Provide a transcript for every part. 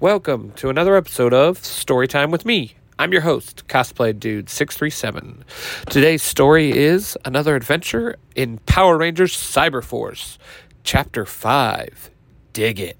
Welcome to another episode of Storytime with me. I'm your host, Cosplay Dude 637. Today's story is another adventure in Power Rangers Cyberforce, Chapter 5 Dig It.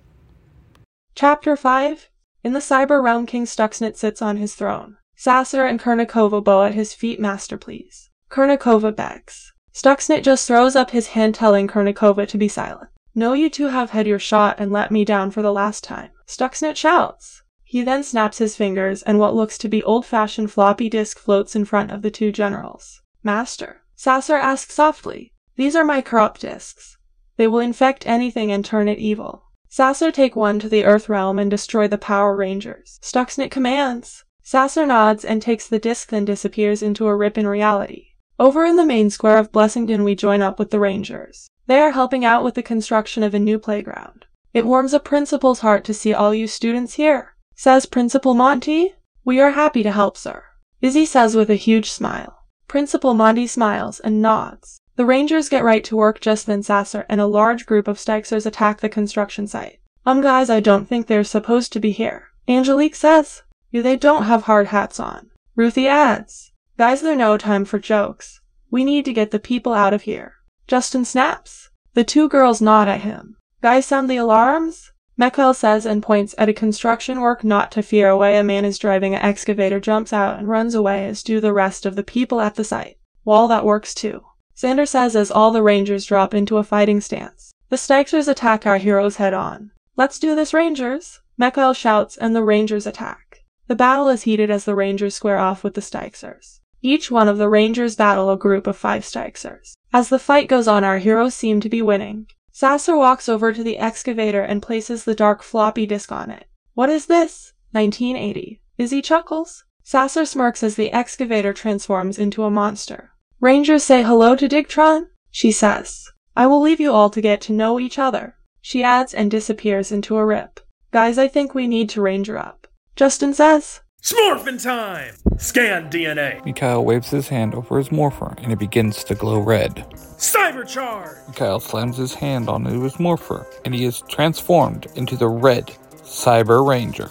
Chapter 5 In the cyber realm, King Stuxnet sits on his throne. Sasser and Kournikova bow at his feet, Master, please. Kournikova begs. Stuxnet just throws up his hand, telling Kournikova to be silent. No, you two have had your shot and let me down for the last time. Stuxnet shouts. He then snaps his fingers, and what looks to be old fashioned floppy disk floats in front of the two generals. Master, Sasser asks softly, These are my corrupt disks. They will infect anything and turn it evil. Sasser take one to the Earth realm and destroy the Power Rangers. Stuxnet commands. Sasser nods and takes the disc, then disappears into a rip in reality. Over in the main square of Blessington, we join up with the Rangers. They are helping out with the construction of a new playground. It warms a principal's heart to see all you students here, says Principal Monty. We are happy to help, sir. Izzy says with a huge smile. Principal Monty smiles and nods. The Rangers get right to work just then Sasser and a large group of Stixers attack the construction site. Um guys, I don't think they're supposed to be here. Angelique says. You they don't have hard hats on. Ruthie adds. Guys, there's no time for jokes. We need to get the people out of here. Justin snaps. The two girls nod at him. Guys, sound the alarms? Mikhail says and points at a construction work not to fear away a man is driving an excavator jumps out and runs away as do the rest of the people at the site. Wall that works too. Xander says as all the rangers drop into a fighting stance. The Stixers attack our heroes head on. Let's do this, Rangers! Mikhail shouts and the Rangers attack. The battle is heated as the Rangers square off with the Stixers. Each one of the Rangers battle a group of five Stixers. As the fight goes on, our heroes seem to be winning. Sasser walks over to the excavator and places the dark floppy disk on it. What is this? 1980. Izzy chuckles. Sasser smirks as the excavator transforms into a monster. Rangers say hello to Digtron, she says. I will leave you all to get to know each other. She adds and disappears into a rip. Guys, I think we need to ranger up. Justin says. Smorphin time! Scan DNA. Mikhail waves his hand over his morpher and it begins to glow red. Cybercharge! Mikhail slams his hand onto his morpher and he is transformed into the red Cyber Ranger.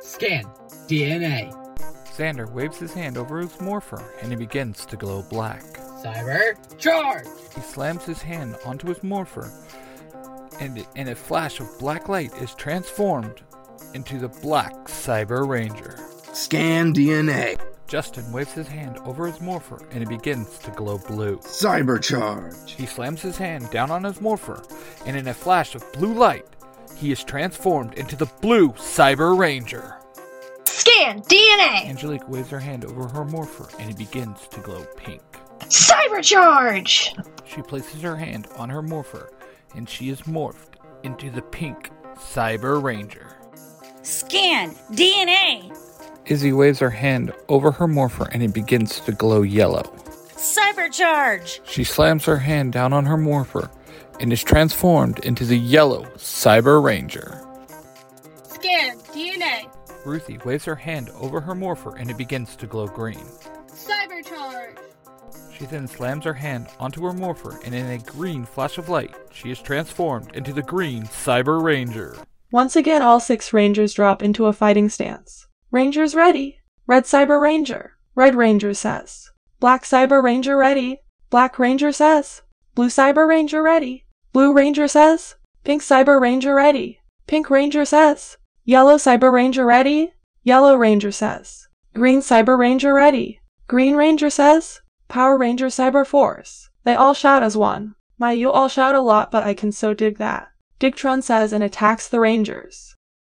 Scan DNA. Xander waves his hand over his morpher and he begins to glow black. Cyber charge. He slams his hand onto his morpher and in a flash of black light is transformed into the black Cyber Ranger. Scan DNA. Justin waves his hand over his morpher and it begins to glow blue. Cybercharge. He slams his hand down on his morpher, and in a flash of blue light, he is transformed into the blue Cyber Ranger. Scan DNA. Angelique waves her hand over her morpher and it begins to glow pink. Cybercharge. She places her hand on her morpher and she is morphed into the pink Cyber Ranger. Scan DNA. Izzy waves her hand over her morpher and it begins to glow yellow. Cybercharge. She slams her hand down on her morpher and is transformed into the yellow Cyber Ranger. Scan DNA. Ruthie waves her hand over her morpher and it begins to glow green. Cybercharge. She then slams her hand onto her morpher and in a green flash of light, she is transformed into the green Cyber Ranger. Once again, all six Rangers drop into a fighting stance. Rangers ready. Red Cyber Ranger. Red Ranger says. Black Cyber Ranger ready. Black Ranger says. Blue Cyber Ranger ready. Blue Ranger says. Pink Cyber Ranger ready. Pink Ranger says. Yellow Cyber Ranger ready. Yellow Ranger says. Green Cyber Ranger ready. Green Ranger says. Power Ranger Cyber Force. They all shout as one. My, you all shout a lot, but I can so dig that. Digtron says and attacks the Rangers.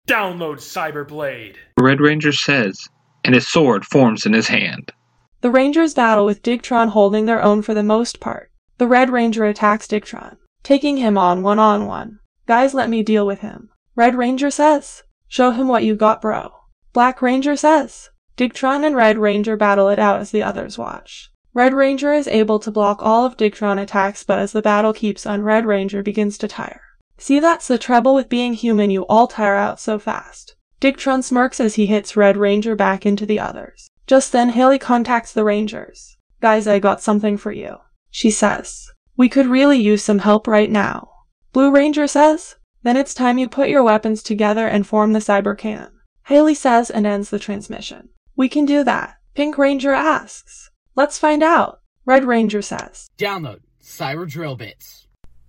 Download Cyberblade. Red Ranger says, and his sword forms in his hand. The Rangers battle with Digtron holding their own for the most part. The Red Ranger attacks Digtron, taking him on one on one. Guys, let me deal with him. Red Ranger says, Show him what you got, bro. Black Ranger says, Digtron and Red Ranger battle it out as the others watch. Red Ranger is able to block all of Digtron attacks, but as the battle keeps on, Red Ranger begins to tire. See, that's the trouble with being human, you all tire out so fast. Digtron smirks as he hits Red Ranger back into the others. Just then, Haley contacts the Rangers. Guys, I got something for you. She says, We could really use some help right now. Blue Ranger says, Then it's time you put your weapons together and form the cyber cannon. Haley says and ends the transmission. We can do that. Pink Ranger asks. Let's find out. Red Ranger says. Download Cyber Drill Bits.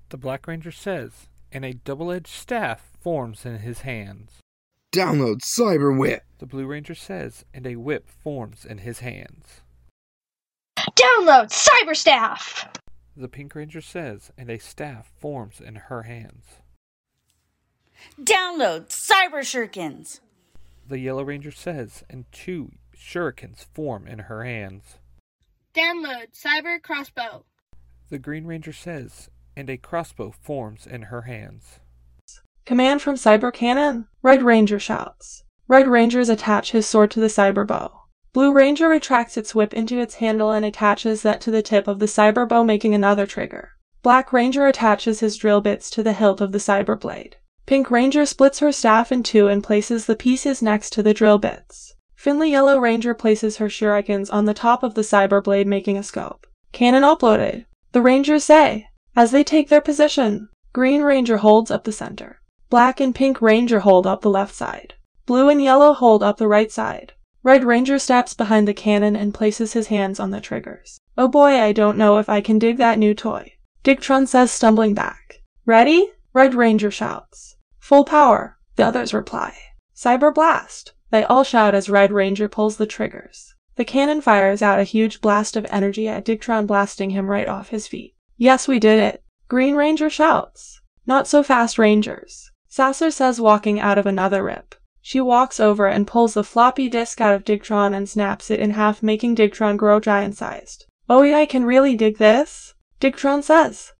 The Black Ranger says, and a double edged staff forms in his hands. Download Cyber Whip. The Blue Ranger says, and a whip forms in his hands. Download Cyber Staff. The Pink Ranger says, and a staff forms in her hands. Download Cyber Shurikens. The Yellow Ranger says, and two shurikens form in her hands. Download Cyber Crossbow. The Green Ranger says, and a crossbow forms in her hands. Command from Cyber Cannon. Red Ranger shouts. Red Rangers attach his sword to the cyber bow. Blue Ranger retracts its whip into its handle and attaches that to the tip of the cyber bow, making another trigger. Black Ranger attaches his drill bits to the hilt of the cyber blade. Pink Ranger splits her staff in two and places the pieces next to the drill bits. Finley Yellow Ranger places her shurikens on the top of the cyber blade, making a scope. Cannon uploaded. The Rangers say, as they take their position, Green Ranger holds up the center. Black and Pink Ranger hold up the left side. Blue and Yellow hold up the right side. Red Ranger steps behind the cannon and places his hands on the triggers. Oh boy, I don't know if I can dig that new toy. Digtron says, stumbling back. Ready? Red Ranger shouts. Full power, the others reply. Cyber Blast! They all shout as Red Ranger pulls the triggers. The cannon fires out a huge blast of energy at Digtron, blasting him right off his feet. Yes, we did it. Green Ranger shouts. Not so fast, Rangers. Sasser says, walking out of another rip. She walks over and pulls the floppy disk out of Digtron and snaps it in half, making Digtron grow giant sized. Oh, yeah, I can really dig this? Digtron says.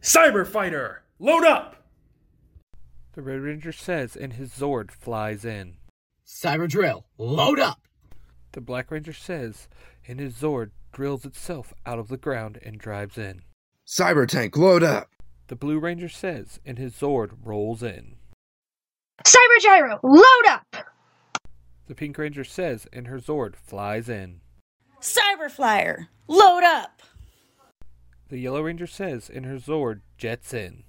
Cyber Fighter, load up! The Red Ranger says, and his Zord flies in. Cyber Drill, load up! The Black Ranger says, and his Zord drills itself out of the ground and drives in. Cyber Tank, load up. The Blue Ranger says, and his Zord rolls in. Cyber Gyro, load up! The Pink Ranger says, and her Zord flies in. Cyber Flyer, load up! The Yellow Ranger says, and her Zord jets in.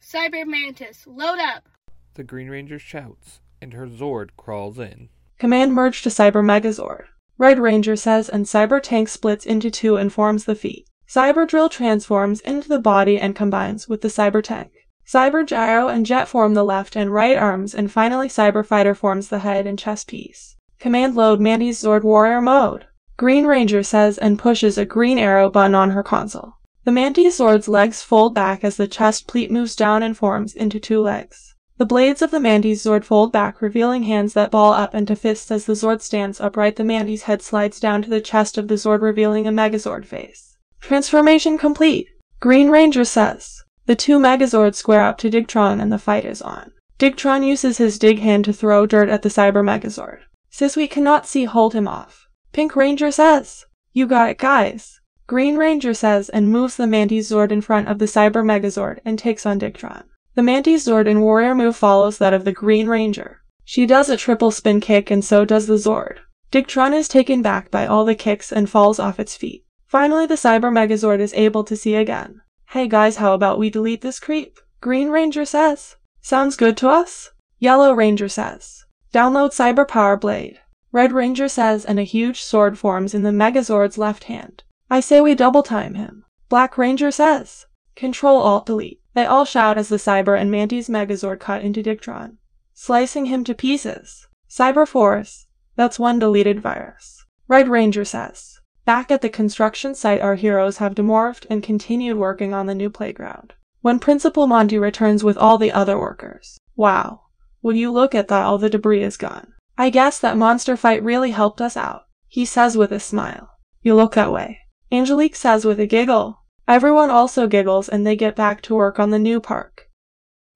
Cyber Mantis, load up! The Green Ranger shouts, and her Zord crawls in. Command merge to Cyber Megazord. Red Ranger says, and Cyber Tank splits into two and forms the feet. Cyber Drill transforms into the body and combines with the Cyber Tank. Cyber Gyro and Jet form the left and right arms, and finally Cyber Fighter forms the head and chest piece. Command load Mantis Zord Warrior mode. Green Ranger says and pushes a green arrow button on her console. The Mantis Zord's legs fold back as the chest pleat moves down and forms into two legs. The blades of the Mantis Zord fold back, revealing hands that ball up into fists as the Zord stands upright. The Mantis head slides down to the chest of the Zord, revealing a Megazord face. Transformation complete. Green Ranger says. The two Megazords square up to Digtron and the fight is on. Digtron uses his dig hand to throw dirt at the Cyber Megazord. Says we cannot see hold him off. Pink Ranger says, You got it, guys. Green Ranger says and moves the Mantis Zord in front of the Cyber Megazord and takes on Digtron. The Mantis Zord in Warrior move follows that of the Green Ranger. She does a triple spin kick and so does the Zord. Digtron is taken back by all the kicks and falls off its feet. Finally, the Cyber Megazord is able to see again. Hey guys, how about we delete this creep? Green Ranger says. Sounds good to us? Yellow Ranger says. Download Cyber Power Blade. Red Ranger says, and a huge sword forms in the Megazord's left hand. I say we double time him. Black Ranger says. Control Alt Delete. They all shout as the Cyber and Mantis Megazord cut into Digtron, slicing him to pieces. Cyber Force. That's one deleted virus. Red Ranger says. Back at the construction site, our heroes have demorphed and continued working on the new playground. When Principal Monty returns with all the other workers. Wow. Would you look at that, all the debris is gone. I guess that monster fight really helped us out, he says with a smile. You look that way. Angelique says with a giggle. Everyone also giggles and they get back to work on the new park.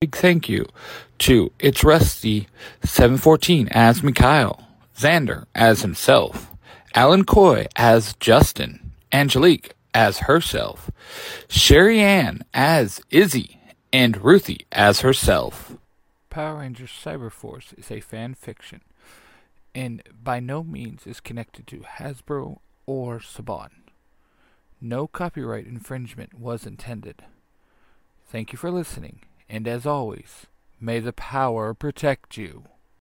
Big thank you to It's Rusty 714 as Mikhail, Xander as himself, Alan Coy as Justin, Angelique as herself, Sherry Ann as Izzy, and Ruthie as herself. Power Rangers Cyberforce is a fan fiction and by no means is connected to Hasbro or Saban. No copyright infringement was intended. Thank you for listening, And as always, may the power protect you.